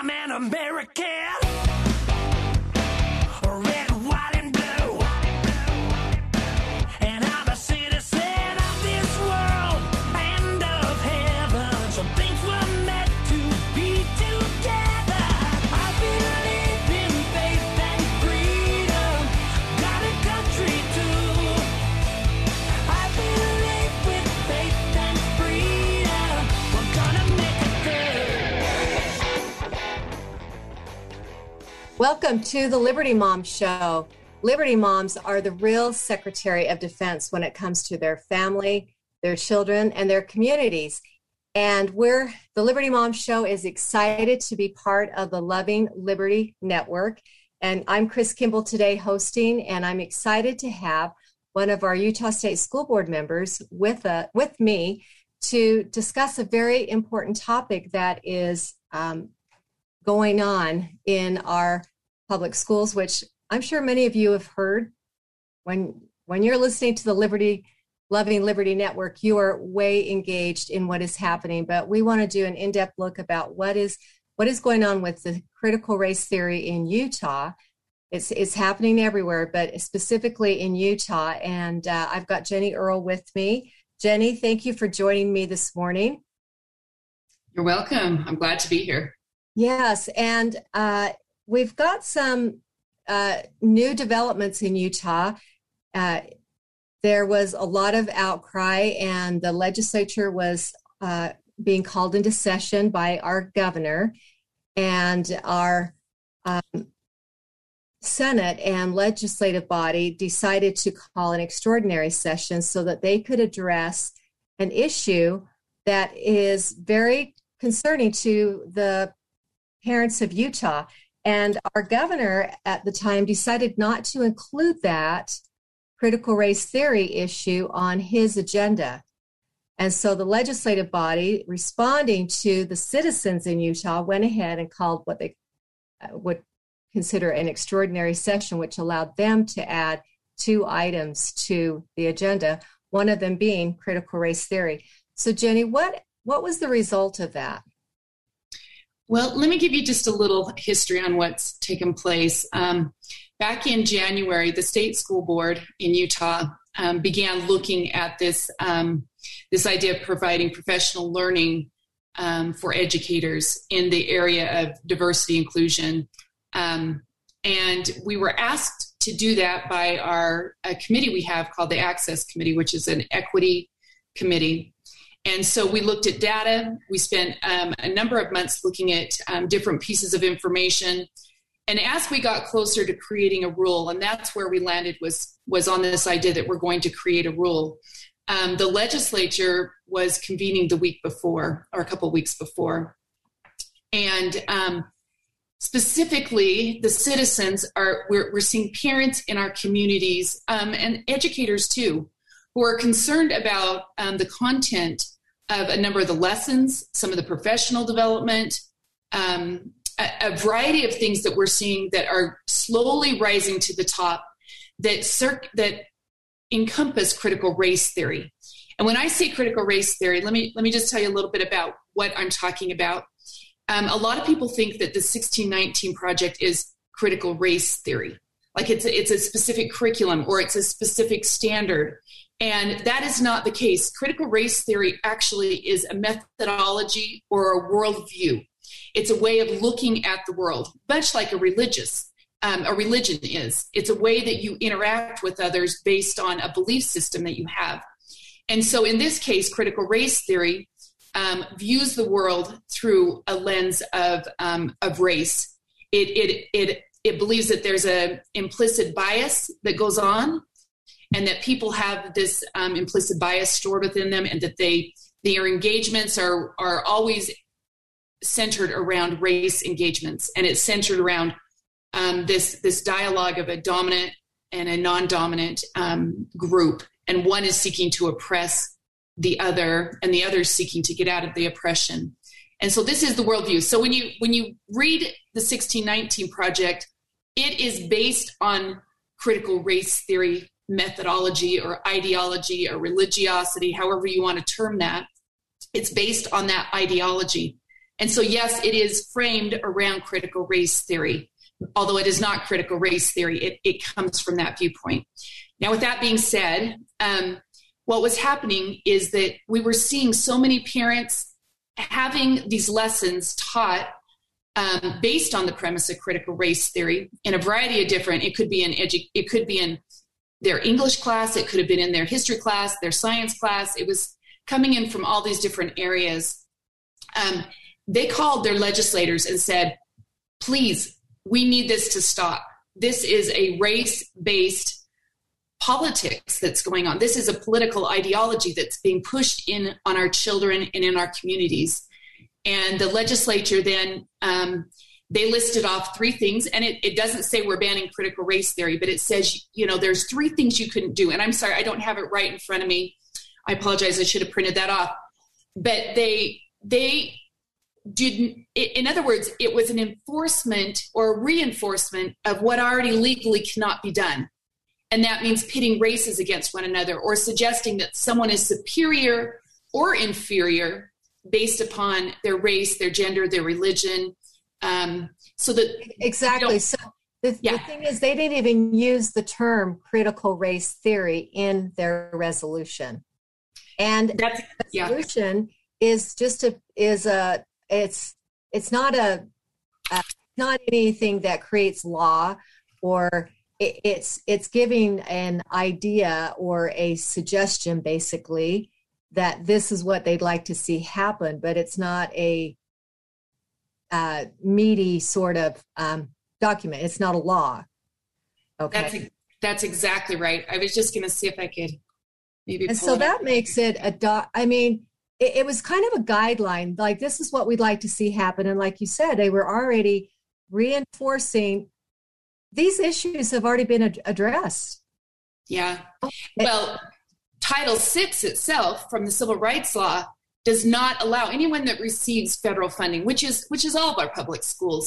I'm an American. Welcome to the Liberty Mom Show. Liberty Moms are the real Secretary of Defense when it comes to their family, their children, and their communities. And we're the Liberty Mom Show is excited to be part of the Loving Liberty Network. And I'm Chris Kimball today hosting, and I'm excited to have one of our Utah State School Board members with uh, with me to discuss a very important topic that is um, going on in our public schools, which I'm sure many of you have heard. When when you're listening to the Liberty Loving Liberty Network, you are way engaged in what is happening. But we want to do an in-depth look about what is what is going on with the critical race theory in Utah. It's it's happening everywhere, but specifically in Utah. And uh, I've got Jennie Earl with me. Jennie, thank you for joining me this morning. You're welcome. I'm glad to be here. Yes, and uh, we've got some uh, new developments in Utah. Uh, there was a lot of outcry, and the legislature was uh, being called into session by our governor, and our um, Senate and legislative body decided to call an extraordinary session so that they could address an issue that is very concerning to the parents of Utah. And our governor at the time decided not to include that critical race theory issue on his agenda. And so the legislative body, responding to the citizens in Utah, went ahead and called what they uh, would consider an extraordinary session, which allowed them to add two items to the agenda, one of them being critical race theory. So, Jennie, what, what was the result of that? Well, let me give you just a little history on what's taken place. Um, back in January, the state school board in Utah um, began looking at this um, this idea of providing professional learning um, for educators in the area of diversity inclusion, um, and we were asked to do that by our committee we have called the Access Committee, which is an equity committee. And so we looked at data. We spent um, a number of months looking at um, different pieces of information. And as we got closer to creating a rule, and that's where we landed was was on this idea that we're going to create a rule. Um, the legislature was convening the week before, or a couple weeks before, and um, specifically, the citizens are we're, we're seeing parents in our communities um, and educators too who are concerned about um, the content of a number of the lessons, some of the professional development, um, a, a, variety of things that we're seeing that are slowly rising to the top that circ- that encompass critical race theory. And when I say critical race theory, let me let me just tell you a little bit about what I'm talking about. Um, a lot of people think that the 1619 project is critical race theory, like it's a, it's a specific curriculum or it's a specific standard and that is not the case. Critical race theory actually is a methodology or a worldview. It's a way of looking at the world, much like a religious, um, a religion is. It's a way that you interact with others based on a belief system that you have. And so, in this case, critical race theory um, views the world through a lens of um, of race. It it it it believes that there's a implicit bias that goes on and that people have this um, implicit bias stored within them and that they their engagements are are always centered around race engagements. And it's centered around um, this this dialogue of a dominant and a non-dominant um, group. And one is seeking to oppress the other and the other is seeking to get out of the oppression. And so this is the worldview. So when you when you read the 1619 project it is based on critical race theory methodology or ideology or religiosity, however you want to term that. It's based on that ideology. And so, yes, it is framed around critical race theory, although it is not critical race theory. It, it comes from that viewpoint. Now, with that being said, um, what was happening is that we were seeing so many parents having these lessons taught um, based on the premise of critical race theory in a variety of different. It could be in edu- it could be in their English class, it could have been in their history class, their science class. It was coming in from all these different areas. Um, they called their legislators and said, please, we need this to stop. This is a race based politics that's going on. This is a political ideology that's being pushed in on our children and in our communities. And the legislature then um, they listed off three things, and it, it doesn't say we're banning critical race theory, but it says you know there's three things you couldn't do. And I'm sorry, I don't have it right in front of me. I apologize. I should have printed that off. But they they didn't in other words it was an enforcement or reinforcement of what already legally cannot be done and that means pitting races against one another or suggesting that someone is superior or inferior based upon their race their gender their religion um, so that exactly so the, yeah. the, thing is they didn't even use the term critical race theory in their resolution and that resolution yeah. is just a is a it's it's not a uh, not anything that creates law or it, it's it's giving an idea or a suggestion basically that this is what they'd like to see happen but it's not a uh, meaty sort of um, document. It's not a law. Okay. That's, that's exactly right. I was just going to see if i could maybe and so that makes it a doc i mean it, it was kind of a guideline. Like this is what we'd like to see happen. And like you said they were already reinforcing these issues have already been ad- addressed. Yeah. Well title VI itself from the civil rights law does not allow anyone that receives federal funding which is which is all of our public schools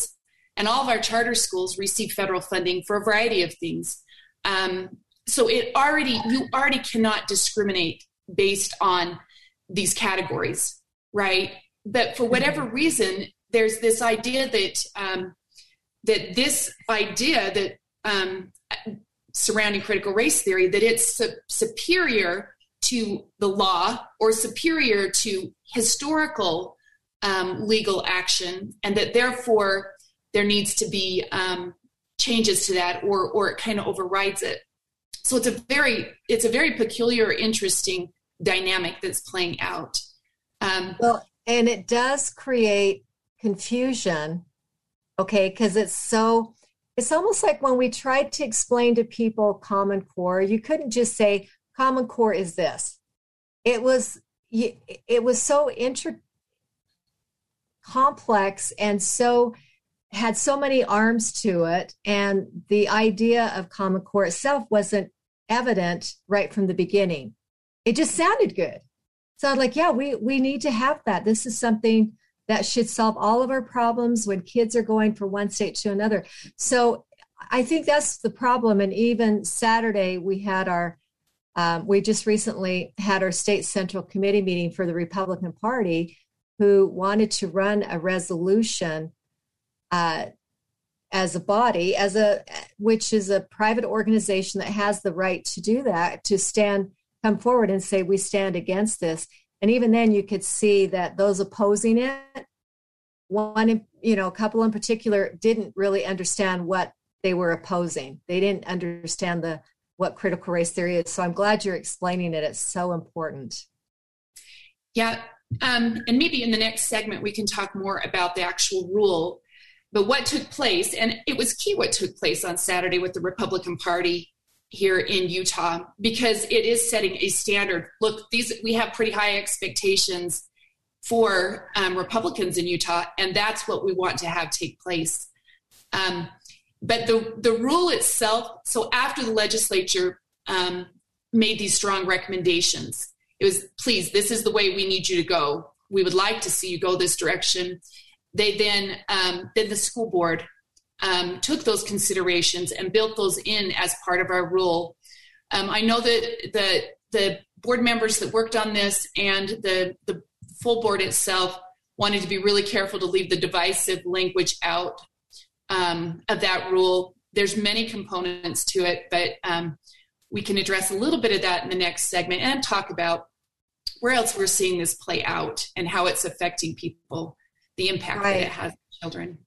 and all of our charter schools receive federal funding for a variety of things um, so it already you already cannot discriminate based on these categories, right? But for whatever mm-hmm. reason, there's this idea that um, that this idea that um, surrounding critical race theory that it's su- superior to the law or superior to historical um, legal action, and that therefore there needs to be um, changes to that, or or it kind of overrides it. So it's a very it's a very peculiar, interesting dynamic that's playing out. Um, well, and it does create confusion, okay, because it's so, it's almost like when we tried to explain to people Common Core, you couldn't just say Common Core is this. It was, it was so inter complex and so had so many arms to it and the idea of common core itself wasn't evident right from the beginning it just sounded good. So I'm like, yeah, we we need to have that. This is something that should solve all of our problems when kids are going from one state to another. So I think that's the problem. And even Saturday, we had our um, we just recently had our state central committee meeting for the Republican Party, who wanted to run a resolution uh, as a body, as a which is a private organization that has the right to do that, to stand come forward and say we stand against this. And even then you could see that those opposing it one you know a couple in particular didn't really understand what they were opposing. They didn't understand the what critical race theory is so i'm glad you're explaining it it's so important yeah um, and maybe in the next segment we can talk more about the actual rule but what took place and it was key what took place on saturday with the republican party here in Utah because it is setting a standard. Look, these we have pretty high expectations for um, Republicans in Utah, and that's what we want to have take place. Um, but the the rule itself. So after the legislature um, made these strong recommendations, it was please, this is the way we need you to go. We would like to see you go this direction. They then um, then the school board um, took those considerations and built those in as part of our rule. Um, I know that the the board members that worked on this and the the full board itself wanted to be really careful to leave the divisive language out um, of that rule. There's many components to it, but um, we can address a little bit of that in the next segment and talk about where else we're seeing this play out and how it's affecting people, the impact right. that it has on children.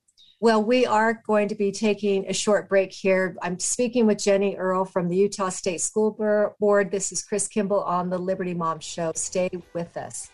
Well, we are going to be taking a short break here. I'm speaking with Jennie Earl from the Utah State School Board. This is Chris Kimball on the Liberty Mom Show. Stay with us.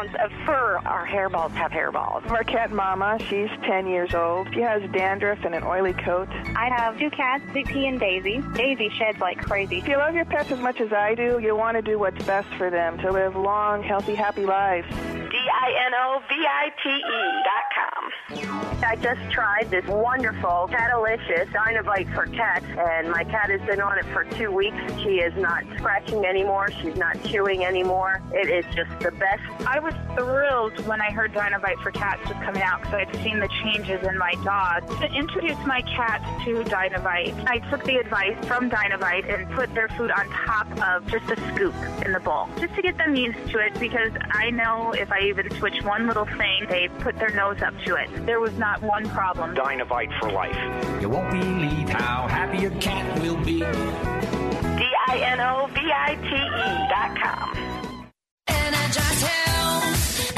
And mounds of fur. Our hairballs have hairballs. Our cat Mama, she's 10 years old. She has dandruff and an oily coat. I have two cats, Zippy and Daisy. Daisy sheds like crazy. If you love your pets as much as I do, you want to do what's best for them to live long, healthy, happy lives. D-I-N-O-V-I-T-E dot com. I just tried this wonderful Catalicious Dynovite for cats, and my cat has been on it for two weeks. She is not scratching anymore. She's not chewing anymore. It is just the best. I was thrilled when I heard Dynovite for cats was coming out because I had seen the changes in my dog. To introduce my cats to Dynovite, I took the advice from Dynovite and put their food on top of just a scoop in the bowl, just to get them used to it because I know if I even switch one little thing, they put their nose up to it. There was not one problem. Dynovite for life. You won't believe how happy your cat will be. D-I-N-O-V-I-T-E dot com. Energize Health.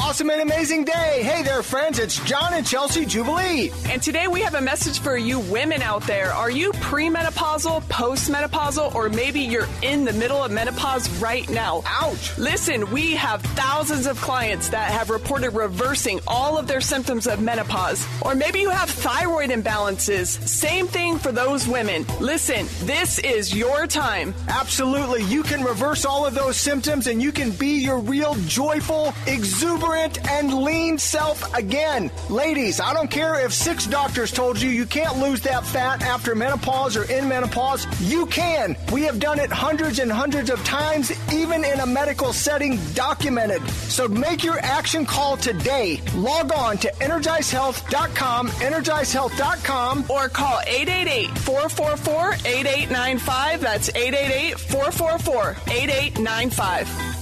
Awesome and amazing day. Hey there, friends. It's John and Chelsea Jubilee. And today we have a message for you women out there. Are you premenopausal, postmenopausal, or maybe you're in the middle of menopause right now? Ouch. Listen, we have thousands of clients that have reported reversing all of their symptoms of menopause. Or maybe you have thyroid imbalances. Same thing for those women. Listen, this is your time. Absolutely. You can reverse all of those symptoms and you can be your real joyful, exuberant, and lean self again. Ladies, I don't care if six doctors told you you can't lose that fat after menopause or in menopause. You can. We have done it hundreds and hundreds of times, even in a medical setting, documented. So make your action call today. Log on to energizehealth.com, energizehealth.com, Or call 888-444-8895. That's 888-444-8895.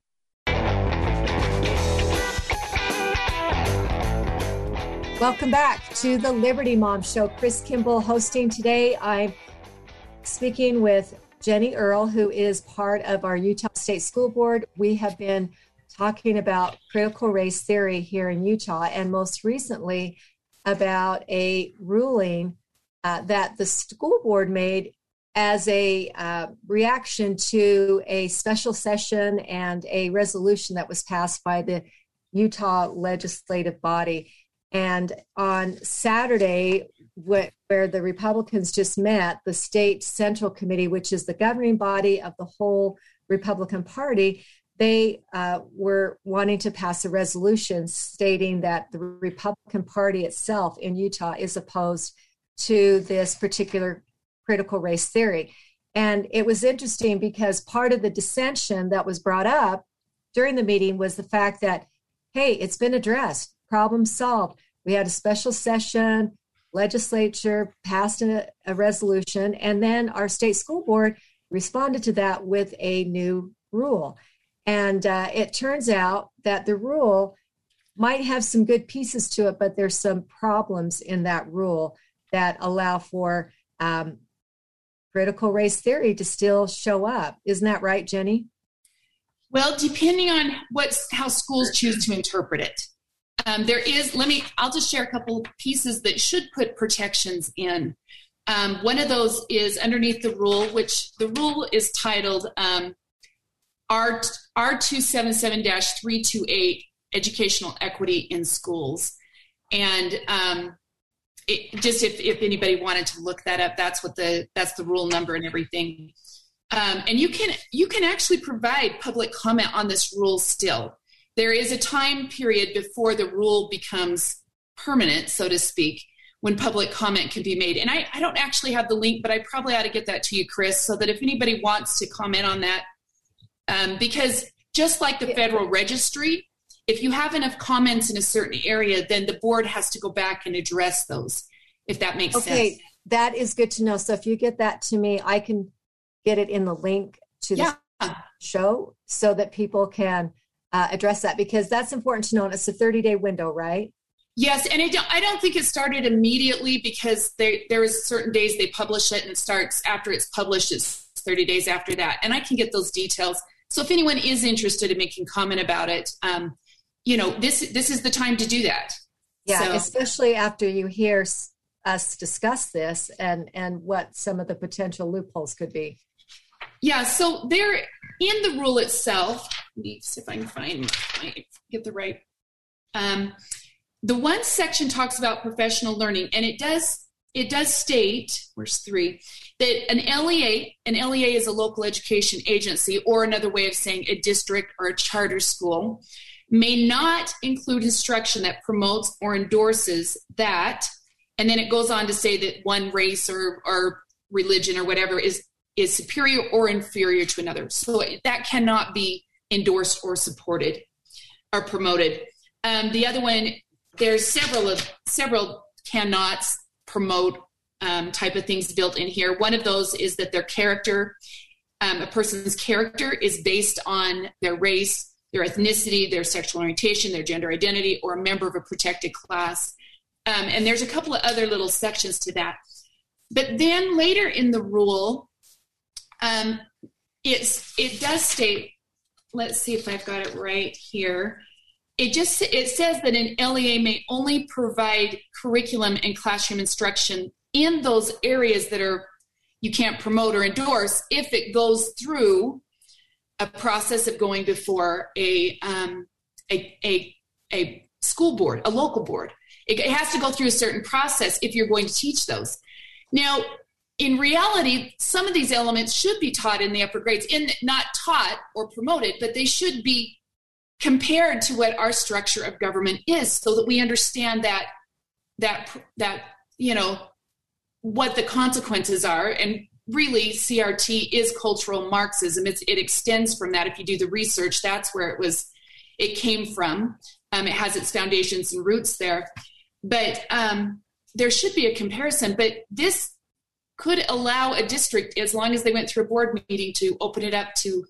Welcome back to the Liberty Mom Show. Chris Kimball hosting today. I'm speaking with Jennie Earl, who is part of our Utah State School Board. We have been talking about critical race theory here in Utah, and most recently about a ruling uh, that the school board made as a uh, reaction to a special session and a resolution that was passed by the Utah legislative body. And on Saturday, wh- where the Republicans just met, the state central committee, which is the governing body of the whole Republican Party, they uh, were wanting to pass a resolution stating that the Republican Party itself in Utah is opposed to this particular critical race theory. And it was interesting because part of the dissension that was brought up during the meeting was the fact that, hey, it's been addressed, problem solved. We had a special session, legislature passed a, a resolution, and then our state school board responded to that with a new rule. And uh, it turns out that the rule might have some good pieces to it, but there's some problems in that rule that allow for um, critical race theory to still show up. Isn't that right, Jennie? Well, depending on what how schools choose to interpret it, um, there is. Let me. I'll just share a couple pieces that should put protections in. Um, one of those is underneath the rule, which the rule is titled um, R R two seven seven three two eight Educational Equity in Schools, and um, it, just if, if anybody wanted to look that up, that's what the that's the rule number and everything. Um, and you can you can actually provide public comment on this rule still. There is a time period before the rule becomes permanent, so to speak, when public comment can be made. And I, I don't actually have the link, but I probably ought to get that to you, Chris, so that if anybody wants to comment on that, um, because just like the federal registry, if you have enough comments in a certain area, then the board has to go back and address those, if that makes okay, sense. Okay, that is good to know. So if you get that to me, I can get it in the link to the Yeah. show so that people can uh, address that because that's important to know. And it's a 30 day window, right? Yes, and it, don't- I don't think it started immediately because they, there is certain days they publish it and it starts after it's published. It's 30 days after that, and I can get those details. So if anyone is interested in making comment about it, um, you know this this is the time to do that. Yeah, So- especially after you hear us discuss this and and what some of the potential loopholes could be. Yeah, so there in the rule itself, if I can find my, get the right. Um, the one section talks about professional learning, and it does it does state, where's three, that an LEA, an LEA is a local education agency, or another way of saying a district or a charter school, may not include instruction that promotes or endorses that, and then it goes on to say that one race or, or religion or whatever is is superior or inferior to another. So that cannot be endorsed or supported or promoted. Um, the other one, there's several of several cannot promote um, type of things built in here. One of those is that their character, um, a person's character, is based on their race, their ethnicity, their sexual orientation, their gender identity, or a member of a protected class. Um, and there's a couple of other little sections to that. But then later in the rule, um, it's it does state. Let's see if I've got it right here. It just it says that an LEA may only provide curriculum and classroom instruction in those areas that are you can't promote or endorse if it goes through a process of going before a um, a, a a school board, a local board. It, it has to go through a certain process if you're going to teach those. Now, in reality, some of these elements should be taught in the upper grades, in not taught or promoted, but they should be compared to what our structure of government is, so that we understand that that that you know what the consequences are. And really, CRT is cultural Marxism. It's, it extends from that. If you do the research, that's where it was. It came from. Um, it has its foundations and roots there, but um, there should be a comparison. But this could allow a district, as long as they went through a board meeting, to open it up to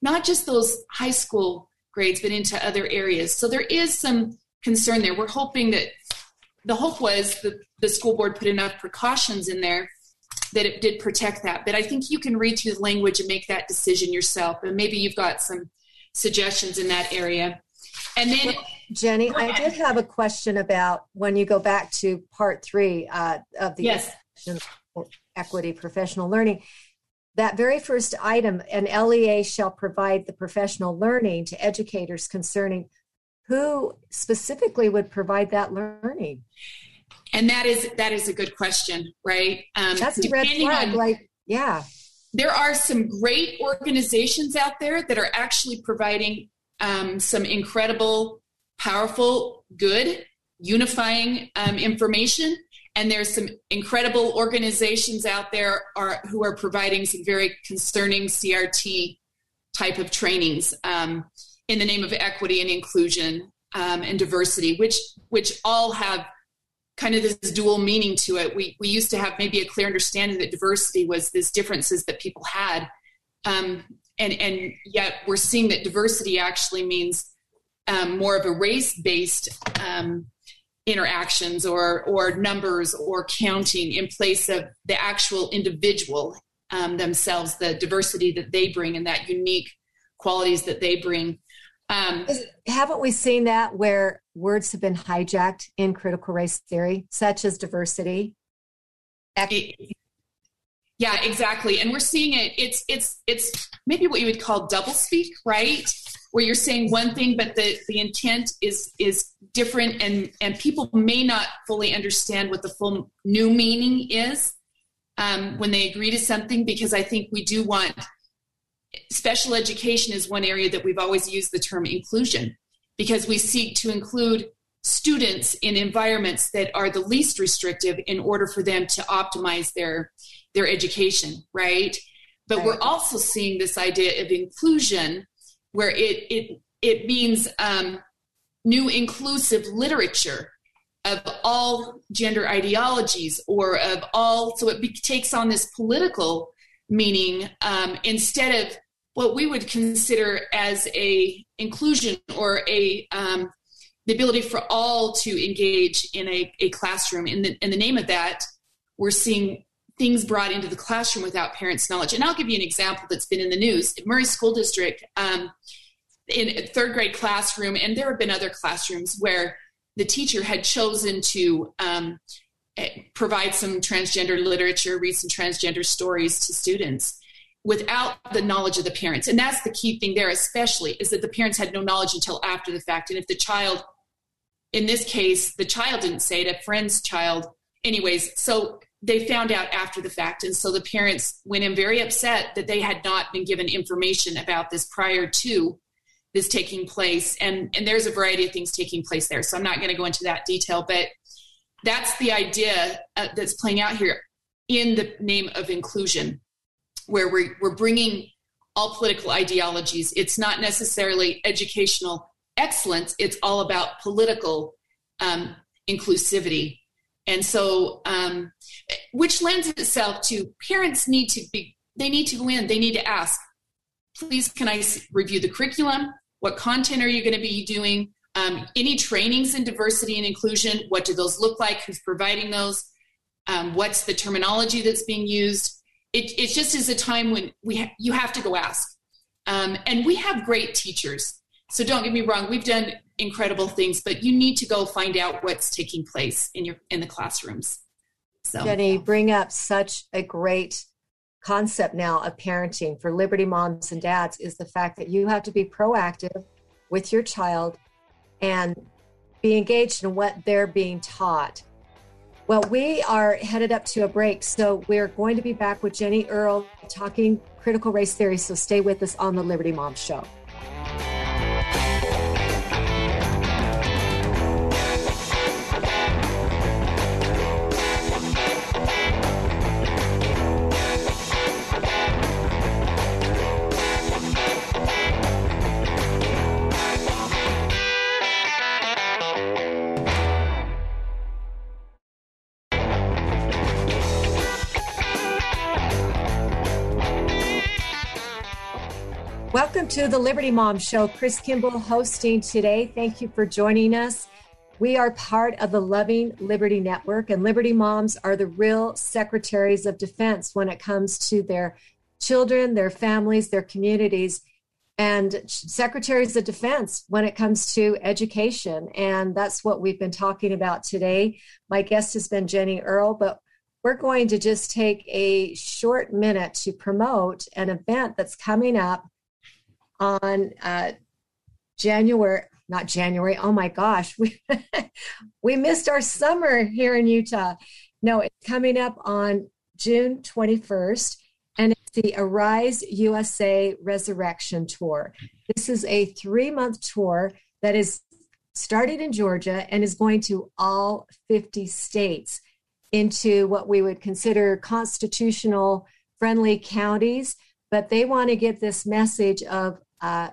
not just those high school grades, but into other areas. So there is some concern there. We're hoping that the hope was that the school board put enough precautions in there that it did protect that. But I think you can read through the language and make that decision yourself. And maybe you've got some suggestions in that area. And then, Jennie, I did have a question about when you go back to part three uh, of the Yes. Equity professional learning. That very first item, an LEA shall provide the professional learning to educators concerning who specifically would provide that learning. and that is that is a good question, right? Um, That's a red flag. on- like, yeah, there are some great organizations out there that are actually providing um, some incredible, powerful, good, unifying um, information. And there's some incredible organizations out there are, who are providing some very concerning CRT type of trainings um, in the name of equity and inclusion um, and diversity, which which all have kind of this dual meaning to it. We we used to have maybe a clear understanding that diversity was these differences that people had, um, and and yet we're seeing that diversity actually means um, more of a race based um, interactions or or numbers or counting in place of the actual individual um, themselves, the diversity that they bring and that unique qualities that they bring. Um, Haven't we seen that where words have been hijacked in critical race theory, such as diversity? It, yeah, exactly. And we're seeing it. It's it's it's maybe what you would call doublespeak, right? Where you're saying one thing, but the the intent is is different, and and people may not fully understand what the full new meaning is um, when they agree to something. Because I think we do want special education is one area that we've always used the term inclusion because we seek to include students in environments that are the least restrictive in order for them to optimize their their education right but right. we're also seeing this idea of inclusion where it it it means um, new inclusive literature of all gender ideologies or of all so it be, takes on this political meaning um, instead of what we would consider as a inclusion or a um, the ability for all to engage in a, a classroom. In the, in the name of that, we're seeing things brought into the classroom without parents' knowledge. And I'll give you an example that's been in the news. Murray School District, um, in third grade classroom, and there have been other classrooms where the teacher had chosen to um, eh, provide some transgender literature, read some transgender stories to students without the knowledge of the parents. And that's the key thing there, especially, is that the parents had no knowledge until after the fact. And if the child, in this case, the child didn't say it, a friend's child, anyways, so they found out after the fact. And so the parents went in very upset that they had not been given information about this prior to this taking place. And, and there's a variety of things taking place there. So I'm not going to go into that detail, but that's the idea uh, that's playing out here in the name of inclusion where we're, we're bringing all political ideologies. It's not necessarily educational excellence, it's all about political um, inclusivity. And so, um, which lends itself to parents need to be, they need to go in, they need to ask, please, can I review the curriculum? What content are you going to be doing? Um, any trainings in diversity and inclusion? What do those look like? Who's providing those? Um, what's the terminology that's being used? it, it just is a time when we ha- you have to go ask. Um, and we have great teachers. So don't get me wrong, we've done incredible things, but you need to go find out what's taking place in your in the classrooms. So Jennie, bring up such a great concept now of parenting for Liberty moms and dads is the fact that you have to be proactive with your child and be engaged in what they're being taught well, we are headed up to a break, so we're going to be back with Jennie Earl talking critical race theory. So stay with us on the Liberty Mom Show. To the Liberty Mom Show. Chris Kimball hosting today. Thank you for joining us. We are part of the Loving Liberty Network, and Liberty Moms are the real secretaries of defense when it comes to their children, their families, their communities, and secretaries of defense when it comes to education. And that's what we've been talking about today. My guest has been Jennie Earl, but we're going to just take a short minute to promote an event that's coming up on uh, January, not January. Oh my gosh, we we missed our summer here in Utah. No, it's coming up on June 21st, and it's the Arise USA Resurrection Tour. This is a three month tour that is started in Georgia and is going to all 50 states. into what we would consider constitutional friendly counties, but they want to get this message of uh,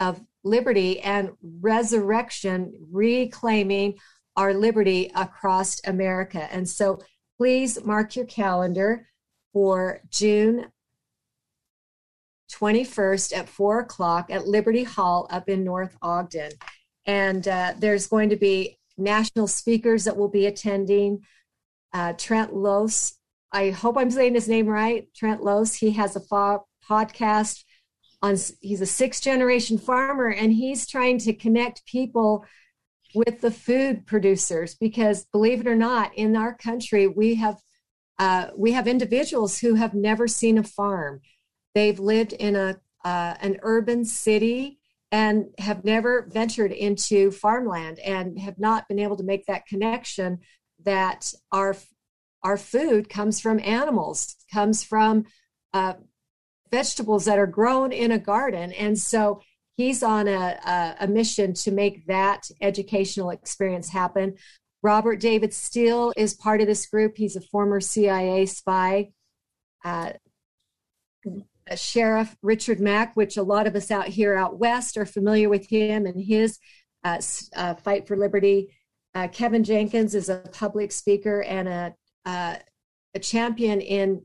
of liberty and resurrection, reclaiming our liberty across America. And so, please mark your calendar for June 21st at 4 o'clock at Liberty Hall up in North Ogden. And uh, there's going to be national speakers that will be attending. Uh, Trent Loos, I hope I'm saying his name right. Trent Loos, he has a fo- podcast on, he's a sixth generation farmer and he's trying to connect people with the food producers because believe it or not, in our country, we have uh, we have individuals who have never seen a farm. They've lived in a uh, an urban city and have never ventured into farmland and have not been able to make that connection that our our food comes from animals, comes from uh, vegetables that are grown in a garden, and so he's on a, a, a mission to make that educational experience happen. Robert David Steele is part of this group. He's a former CIA spy. Uh, Sheriff Richard Mack, which a lot of us out here out west are familiar with him and his uh, uh, fight for liberty. Uh, Kevin Jenkins is a public speaker and a, uh, a champion in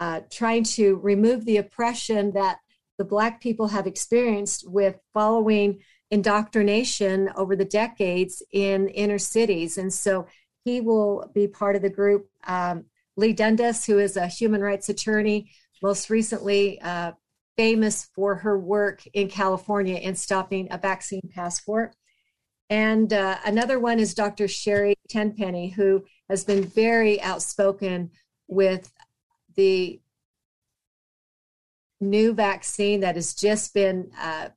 uh, trying to remove the oppression that the Black people have experienced with following indoctrination over the decades in inner cities. And so he will be part of the group. Um, Leigh Dundas, who is a human rights attorney, most recently uh, famous for her work in California in stopping a vaccine passport. And uh, another one is Dr. Sherry Tenpenny, who has been very outspoken with the new vaccine that has just been uh,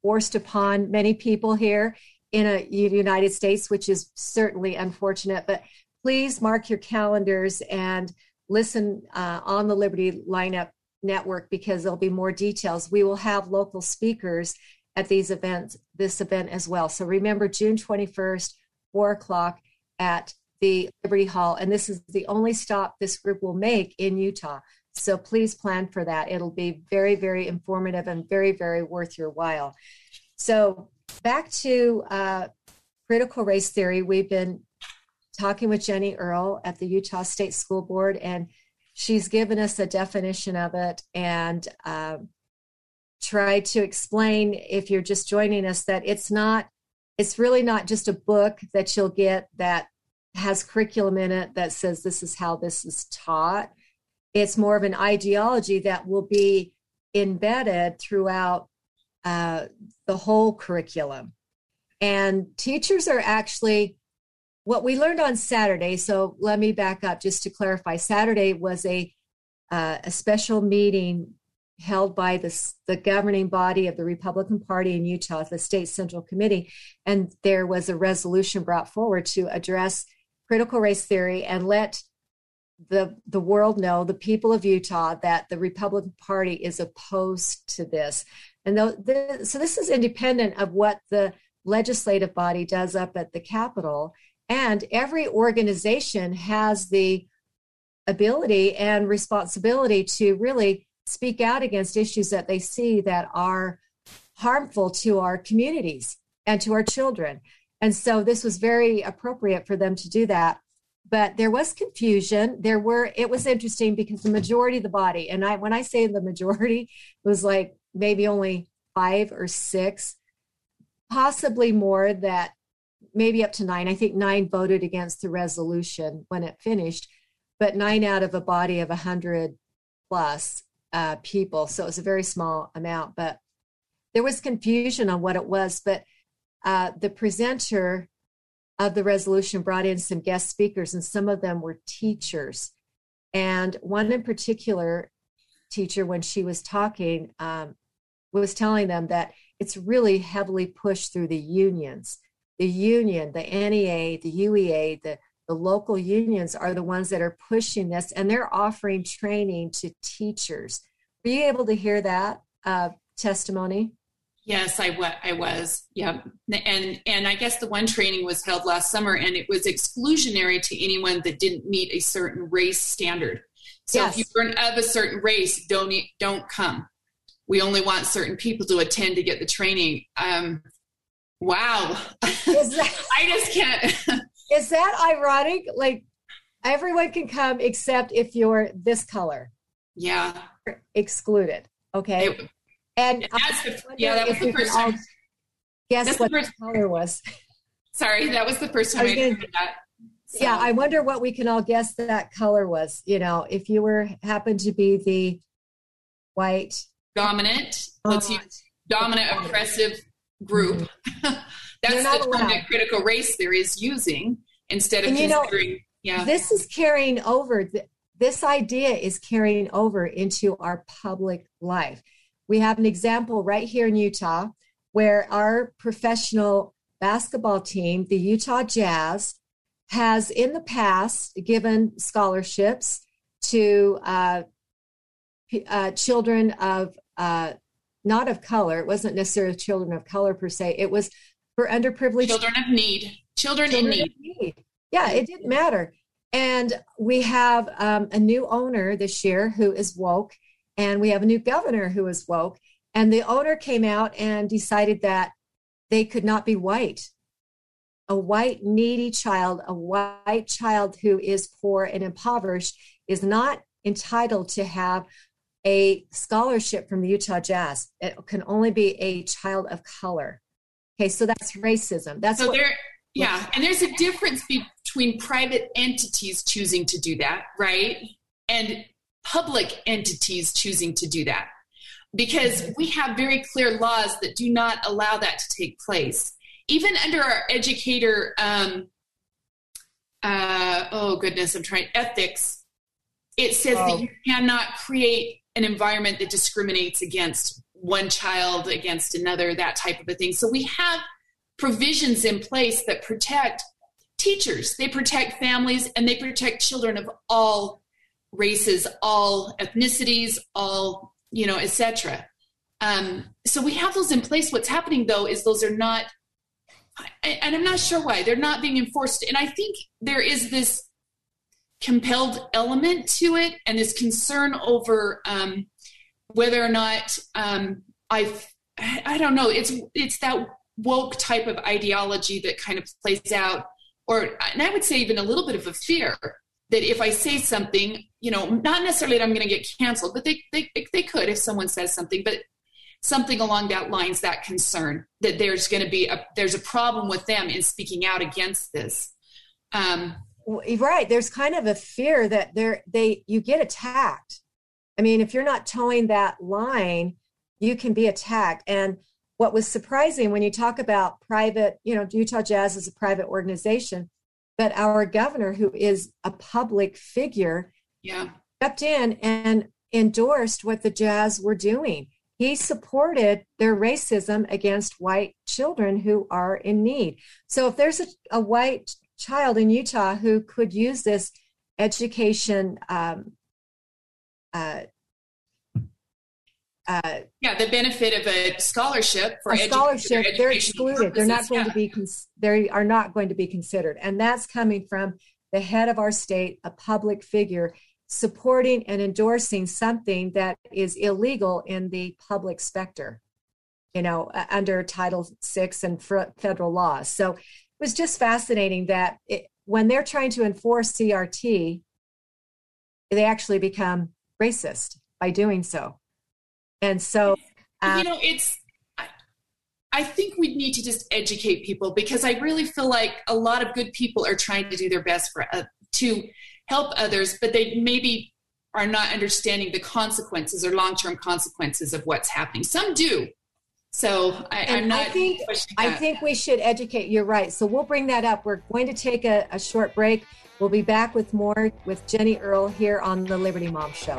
forced upon many people here in a United States, which is certainly unfortunate. But please mark your calendars and listen uh, on the Liberty Lineup Network because there'll be more details. We will have local speakers at these events, this event as well. So remember, June 21st, 4 o'clock at the Liberty Hall. And this is the only stop this group will make in Utah. So please plan for that. It'll be very, very informative and very, very worth your while. So back to uh, critical race theory, we've been talking with Jennie Earl at the Utah State School Board, and she's given us a definition of it and uh, tried to explain, if you're just joining us, that it's not, it's really not just a book that you'll get that has curriculum in it that says this is how this is taught. It's more of an ideology that will be embedded throughout uh, the whole curriculum. And teachers are actually what we learned on Saturday. So let me back up just to clarify. Saturday was a uh, a special meeting held by the, the governing body of the Republican Party in Utah, the state central committee, and there was a resolution brought forward to address critical race theory and let the the world know, the people of Utah, that the Republican Party is opposed to this. And though the, so, this is independent of what the legislative body does up at the Capitol. And every organization has the ability and responsibility to really speak out against issues that they see that are harmful to our communities and to our children. And so this was very appropriate for them to do that. But there was confusion. There were, it was interesting because the majority of the body, and I, when I say the majority, it was like maybe only five or six, possibly more that maybe up to nine. I think nine voted against the resolution when it finished, but nine out of a body of a 100 plus uh, people. So it was a very small amount, but there was confusion on what it was. But uh, the presenter of the resolution brought in some guest speakers, and some of them were teachers. And one in particular, teacher, when she was talking, um, was telling them that it's really heavily pushed through the unions the union, the NEA, the UEA, the, the local unions are the ones that are pushing this and they're offering training to teachers. Were you able to hear that uh, testimony? Yes, I, wa- I was. Yeah. And, and I guess the one training was held last summer and it was exclusionary to anyone that didn't meet a certain race standard. So Yes. if you're of a certain race, don't, don't come. We only want certain people to attend to get the training. Um, wow. That, I just can't. is that ironic? Like everyone can come except if you're this color. yeah. excluded. Okay. It- and That's the- yeah, that was the first time. Guess That's what the first- color was. Sorry, that was the first I time was I gonna- heard that. Yeah, I wonder what we can all guess that color was. You know, if you were happened to be the white Dominant. Let's use dominant oppressive group. Mm-hmm. That's You're not the term that critical race theory is using instead of And you know, yeah. this is carrying over. th- This idea is carrying over into our public life. We have an example right here in Utah where our professional basketball team, the Utah Jazz, has in the past given scholarships to uh, uh, children of uh, not of color. It wasn't necessarily children of color per se. It was for underprivileged children of need. Children, children in need. need. Yeah, it didn't matter. And we have um, a new owner this year who is woke, and we have a new governor who is woke. And the owner came out and decided that they could not be white. A white, needy child, a white child who is poor and impoverished, is not entitled to have a scholarship from the Utah Jazz. It can only be a child of color. Okay, so that's racism. That's So what there, yeah, and there's a difference between private entities choosing to do that, right, and public entities choosing to do that, because we have very clear laws that do not allow that to take place. Even under our educator, um, uh, oh goodness, I'm trying ethics. It says Oh. that you cannot create an environment that discriminates against one child against another, that type of a thing. So we have provisions in place that protect teachers, they protect families, and they protect children of all races, all ethnicities, all you know, etc. Um, so we have those in place. What's happening though is those are not, and I'm not sure why they're not being enforced. And I think there is this compelled element to it, and this concern over um, whether or not um, I, I don't know. It's it's that woke type of ideology that kind of plays out, or and I would say even a little bit of a fear that if I say something, you know, not necessarily that I'm going to get canceled, but they they they could if someone says something, but something along that lines, that concern that there's going to be a there's a problem with them in speaking out against this. Um, right there's kind of a fear that they're they you get attacked i mean if you're not towing that line you can be attacked and what was surprising when you talk about private you know utah jazz is a private organization but our governor who is a public figure yeah, stepped in and endorsed what the jazz were doing. He supported their racism against white children who are in need. So if there's a, a white child in Utah who could use this education um, uh, uh, yeah, the benefit of a scholarship for a scholarship, they're excluded. They're not going yeah. to be cons- they are not going to be considered, and that's coming from the head of our state, a public figure, supporting and endorsing something that is illegal in the public specter. You know, uh, under Title VI and fr- federal laws. So it was just fascinating that it, when they're trying to enforce CRT, they actually become racist by doing so. And so, um, you know, it's. I, I think we need to just educate people because I really feel like a lot of good people are trying to do their best for uh, to help others, but they maybe are not understanding the consequences or long-term consequences of what's happening. Some do. So I, I'm not. I think I think we should educate. You're right. So we'll bring that up. We're going to take a, a short break. We'll be back with more with Jennie Earl here on the Liberty Mom Show.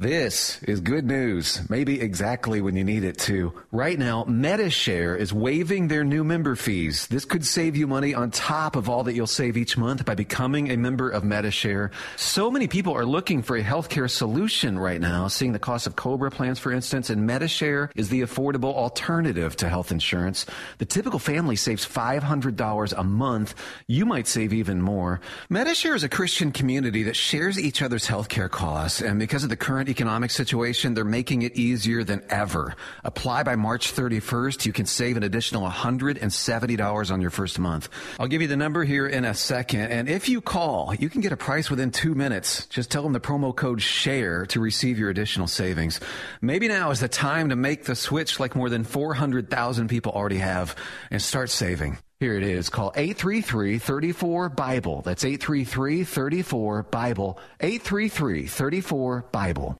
This is good news, maybe exactly when you need it to. Right now, Medi-Share is waiving their new member fees. This could save you money on top of all that you'll save each month by becoming a member of Medi-Share. So many people are looking for a healthcare solution right now, seeing the cost of Cobra plans, for instance, and Medi-Share is the affordable alternative to health insurance. The typical family saves $500 a month. You might save even more. Medi-Share is a Christian community that shares each other's healthcare costs, and because of the current economic situation, they're making it easier than ever. Apply by March 31st. You can save an additional $170 on your first month. I'll give you the number here in a second. And if you call, you can get a price within two minutes. Just tell them the promo code SHARE to receive your additional savings. Maybe now is the time to make the switch like more than 400,000 people already have and start saving. Here it is. Call 833-34-BIBLE. That's 833-34-BIBLE. 833-34-BIBLE.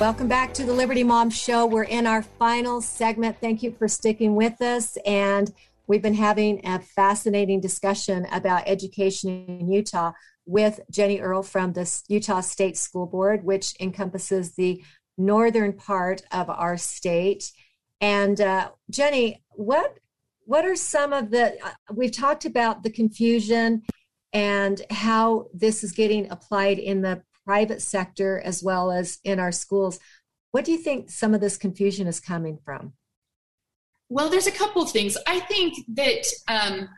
Welcome back to the Liberty Mom Show. We're in our final segment. Thank you for sticking with us. And we've been having a fascinating discussion about education in Utah with Jennie Earl from the Utah State School Board, which encompasses the northern part of our state. And uh, Jennie, what what are some of the uh, we've talked about the confusion and how this is getting applied in the private sector as well as in our schools. What do you think some of this confusion is coming from? Well, there's a couple of things. I think that um,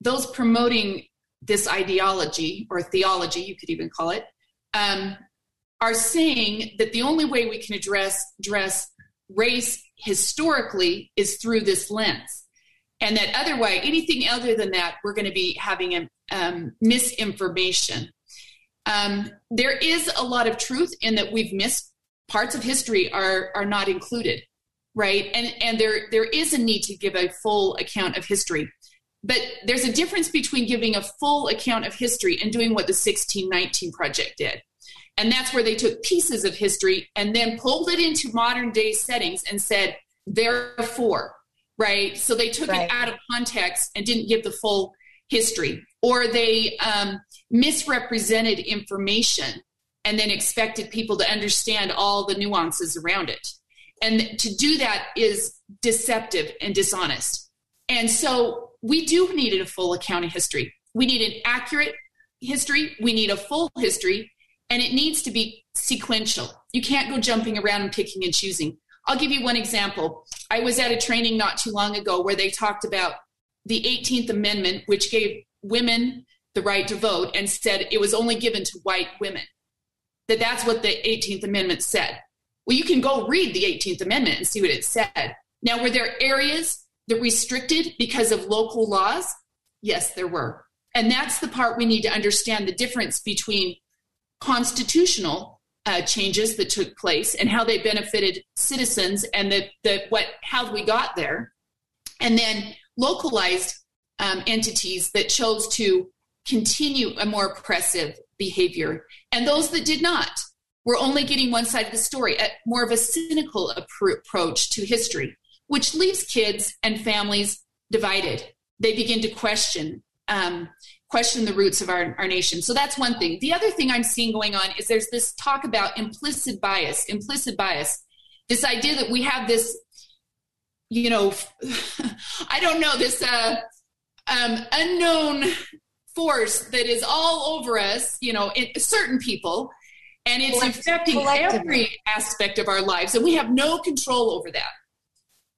those promoting this ideology or theology, you could even call it, um, are saying that the only way we can address address race historically is through this lens, and that otherwise, anything other than that, we're going to be having a um, misinformation. Um, there is a lot of truth in that we've missed parts of history are are not included, right? And and there there is a need to give a full account of history. But there's a difference between giving a full account of history and doing what the 1619 Project did. And that's where they took pieces of history and then pulled it into modern day settings and said, therefore, right? So they took right. it out of context and didn't give the full history. Or they um, misrepresented information and then expected people to understand all the nuances around it. And to do that is deceptive and dishonest. And so we do need a full account of history. We need an accurate history, we need a full history, and it needs to be sequential. You can't go jumping around and picking and choosing. I'll give you one example. I was at a training not too long ago where they talked about the 18th Amendment, which gave women the right to vote and said it was only given to white women. That that's what the 18th Amendment said. Well, you can go read the 18th Amendment and see what it said. Now, were there areas that restricted because of local laws? Yes, there were. And that's the part we need to understand the difference between constitutional uh, changes that took place and how they benefited citizens and the, the what how we got there and then localized um, entities that chose to continue a more oppressive behavior and those that did not were only getting one side of the story a, more of a cynical approach to history which leaves kids and families divided they begin to question um, question the roots of our, our nation. So that's one thing. The other thing I'm seeing going on is there's this talk about implicit bias, implicit bias, this idea that we have this, you know, I don't know, this uh, um, unknown force that is all over us, you know, in certain people, and it's affecting every aspect of our lives, and we have no control over that,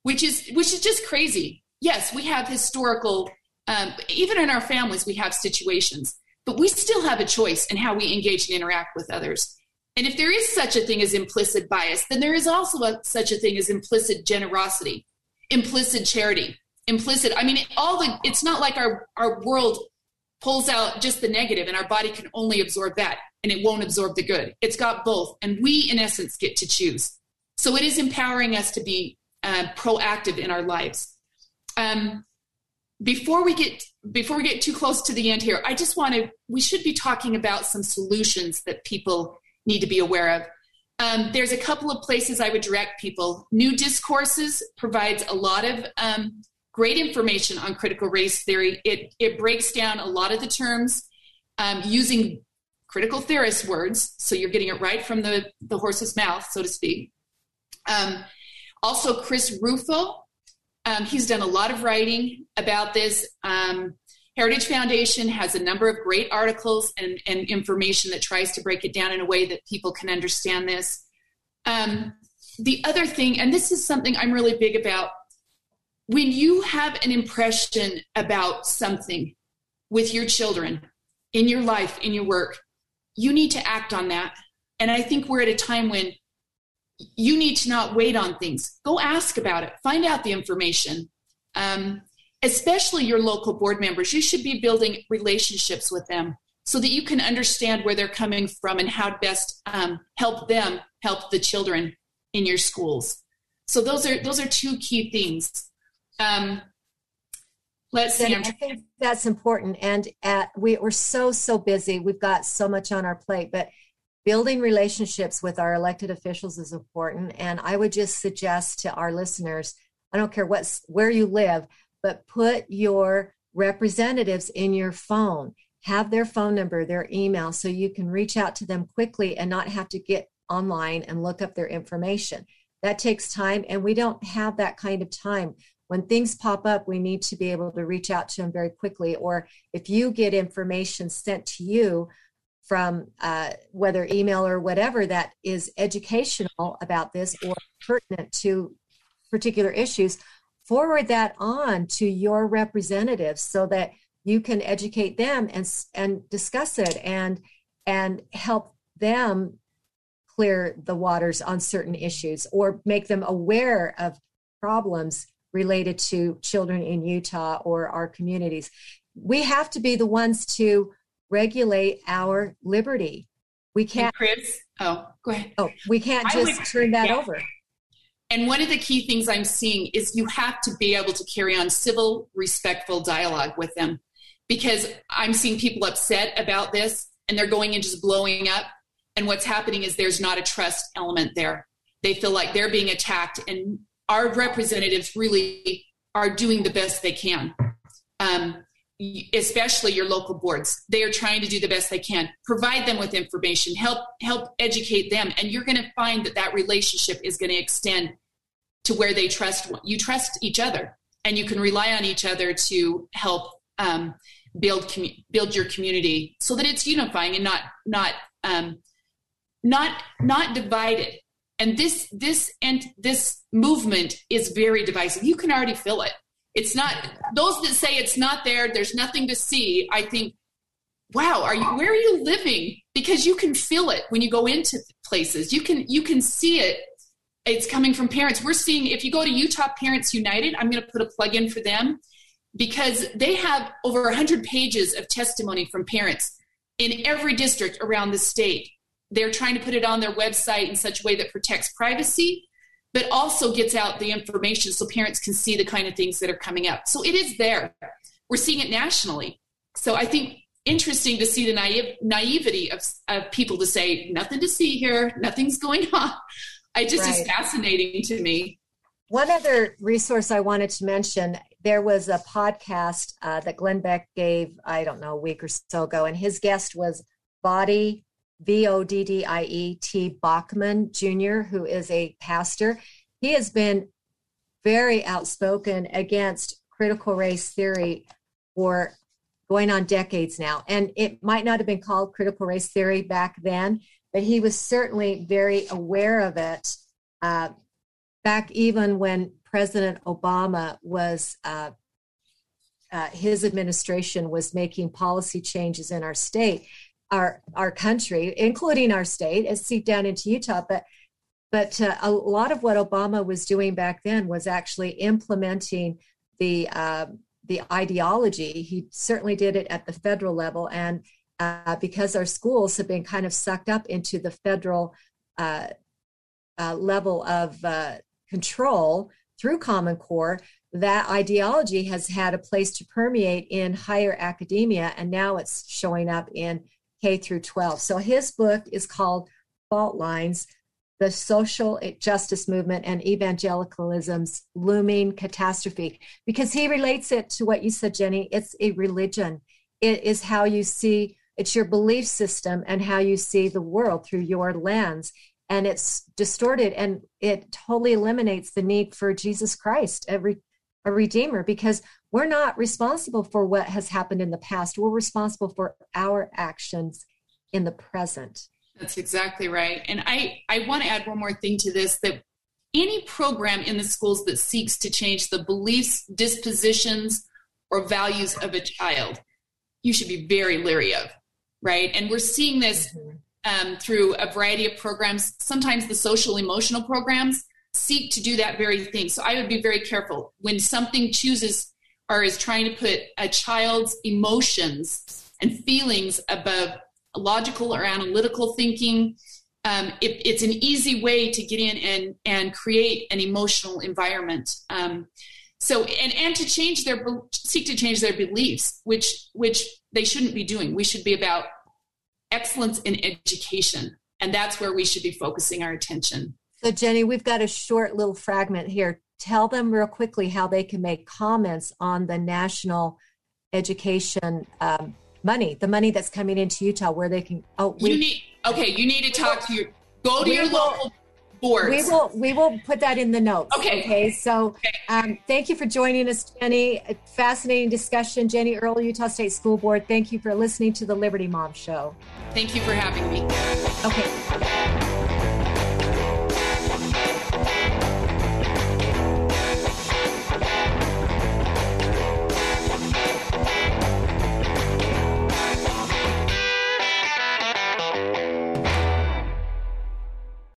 which is which is just crazy. Yes, we have historical um, even in our families, we have situations, but we still have a choice in how we engage and interact with others. And if there is such a thing as implicit bias, then there is also a, such a thing as implicit generosity, implicit charity, implicit. I mean, all the. It's not like our our world pulls out just the negative, and our body can only absorb that, and it won't absorb the good. It's got both, and we, in essence, get to choose. So it is empowering us to be uh, proactive in our lives. Um, before we get before we get too close to the end here i just want to we should be talking about some solutions that people need to be aware of um, there's a couple of places i would direct people new discourses provides a lot of um, great information on critical race theory it, it breaks down a lot of the terms um, using critical theorist words so you're getting it right from the, the horse's mouth so to speak um, also chris rufo um, he's done a lot of writing about this. Um, Heritage Foundation has a number of great articles and, and, information that tries to break it down in a way that people can understand this. Um, the other thing, and this is something I'm really big about, when you have an impression about something with your children in your life, in your work, you need to act on that. And I think we're at a time when you need to not wait on things. Go ask about it, find out the information. Um, especially your local board members, you should be building relationships with them so that you can understand where they're coming from and how to best um, help them help the children in your schools. So those are those are two key things. Um, let's see. I think that's important. And at, we, we're so so busy. We've got so much on our plate, but building relationships with our elected officials is important and i would just suggest to our listeners i don't care what's, where you live but put your representatives in your phone have their phone number their email so you can reach out to them quickly and not have to get online and look up their information that takes time and we don't have that kind of time when things pop up we need to be able to reach out to them very quickly or if you get information sent to you from uh, whether email or whatever that is educational about this or pertinent to particular issues, forward that on to your representatives so that you can educate them and and discuss it and and help them clear the waters on certain issues or make them aware of problems related to children in Utah or our communities. We have to be the ones to regulate our liberty. We can't. Chris, oh, go ahead. Oh, we can't just would, turn that yeah. over. And one of the key things I'm seeing is you have to be able to carry on civil, respectful dialogue with them because I'm seeing people upset about this and they're going and just blowing up. And what's happening is there's not a trust element there. They feel like they're being attacked, and our representatives really are doing the best they can. Um, especially your local boards. They are trying to do the best they can. Provide them with information. Help help educate them. And you're going to find that that relationship is going to extend to where they trust you trust each other. And you can rely on each other to help um, build commu- build your community so that it's unifying and not not um, not not divided and this this and this movement is very divisive you can already feel it it's not those that say it's not there there's nothing to see i think wow, are you where are you living? Because you can feel it when you go into places. You can you can see it. It's coming from parents. We're seeing if you go to Utah Parents United, I'm going to put a plug in for them because they have over 100 pages of testimony from parents in every district around the state. They're trying to put it on their website in such a way that protects privacy, but also gets out the information so parents can see the kind of things that are coming up. So it is there. We're seeing it nationally. So I think interesting to see the naive, naivety of, of people to say nothing to see here, nothing's going on. I just Right. is fascinating to me. One other resource I wanted to mention there was a podcast uh, that Glenn Beck gave, I don't know, a week or so ago, and his guest was Voddie, V O D D I E T Baucham Jr., who is a pastor. He has been very outspoken against critical race theory for going on decades now. And it might not have been called critical race theory back then, but he was certainly very aware of it. Uh, back even when President Obama was, uh, uh, his administration was making policy changes in our state, our our country, including our state, as seep down into Utah. But but uh, a lot of what Obama was doing back then was actually implementing the uh, the ideology. He certainly did it at the federal level, and uh, because our schools have been kind of sucked up into the federal uh, uh, level of uh, control through Common Core, that ideology has had a place to permeate in higher academia, and now it's showing up in K through 12. So his book is called Fault Lines The Social Justice Movement and Evangelicalism's Looming Catastrophe, because he relates it to what you said, Jennie. It's a religion, it is how you see, it's your belief system and how you see the world through your lens and it's distorted and it totally eliminates the need for Jesus Christ, re- a redeemer, because we're not responsible for what has happened in the past. We're responsible for our actions in the present. That's exactly right. And I, I want to add one more thing to this that any program in the schools that seeks to change the beliefs, dispositions, or values of a child, you should be very leery of, right? And we're seeing this um, through a variety of programs. Sometimes the social emotional programs seek to do that very thing. So I would be very careful when something chooses or is trying to put a child's emotions and feelings above logical or analytical thinking. Um, it, it's an easy way to get in and, and create an emotional environment. Um, so and and to change their seek to change their beliefs, which which they shouldn't be doing. We should be about excellence in education, and that's where we should be focusing our attention. So, Jennie, we've got a short little fragment here. Tell them real quickly how they can make comments on the national education um, money, the money that's coming into Utah, where they can. Oh, we, you need okay. You need to talk to your go to your will- local boards. We will we will put that in the notes. Okay. Okay. So um, thank you for joining us, Jennie. A fascinating discussion. Jennie Earl, Utah State School Board. Thank you for listening to the Liberty Mom Show. Thank you for having me. Okay.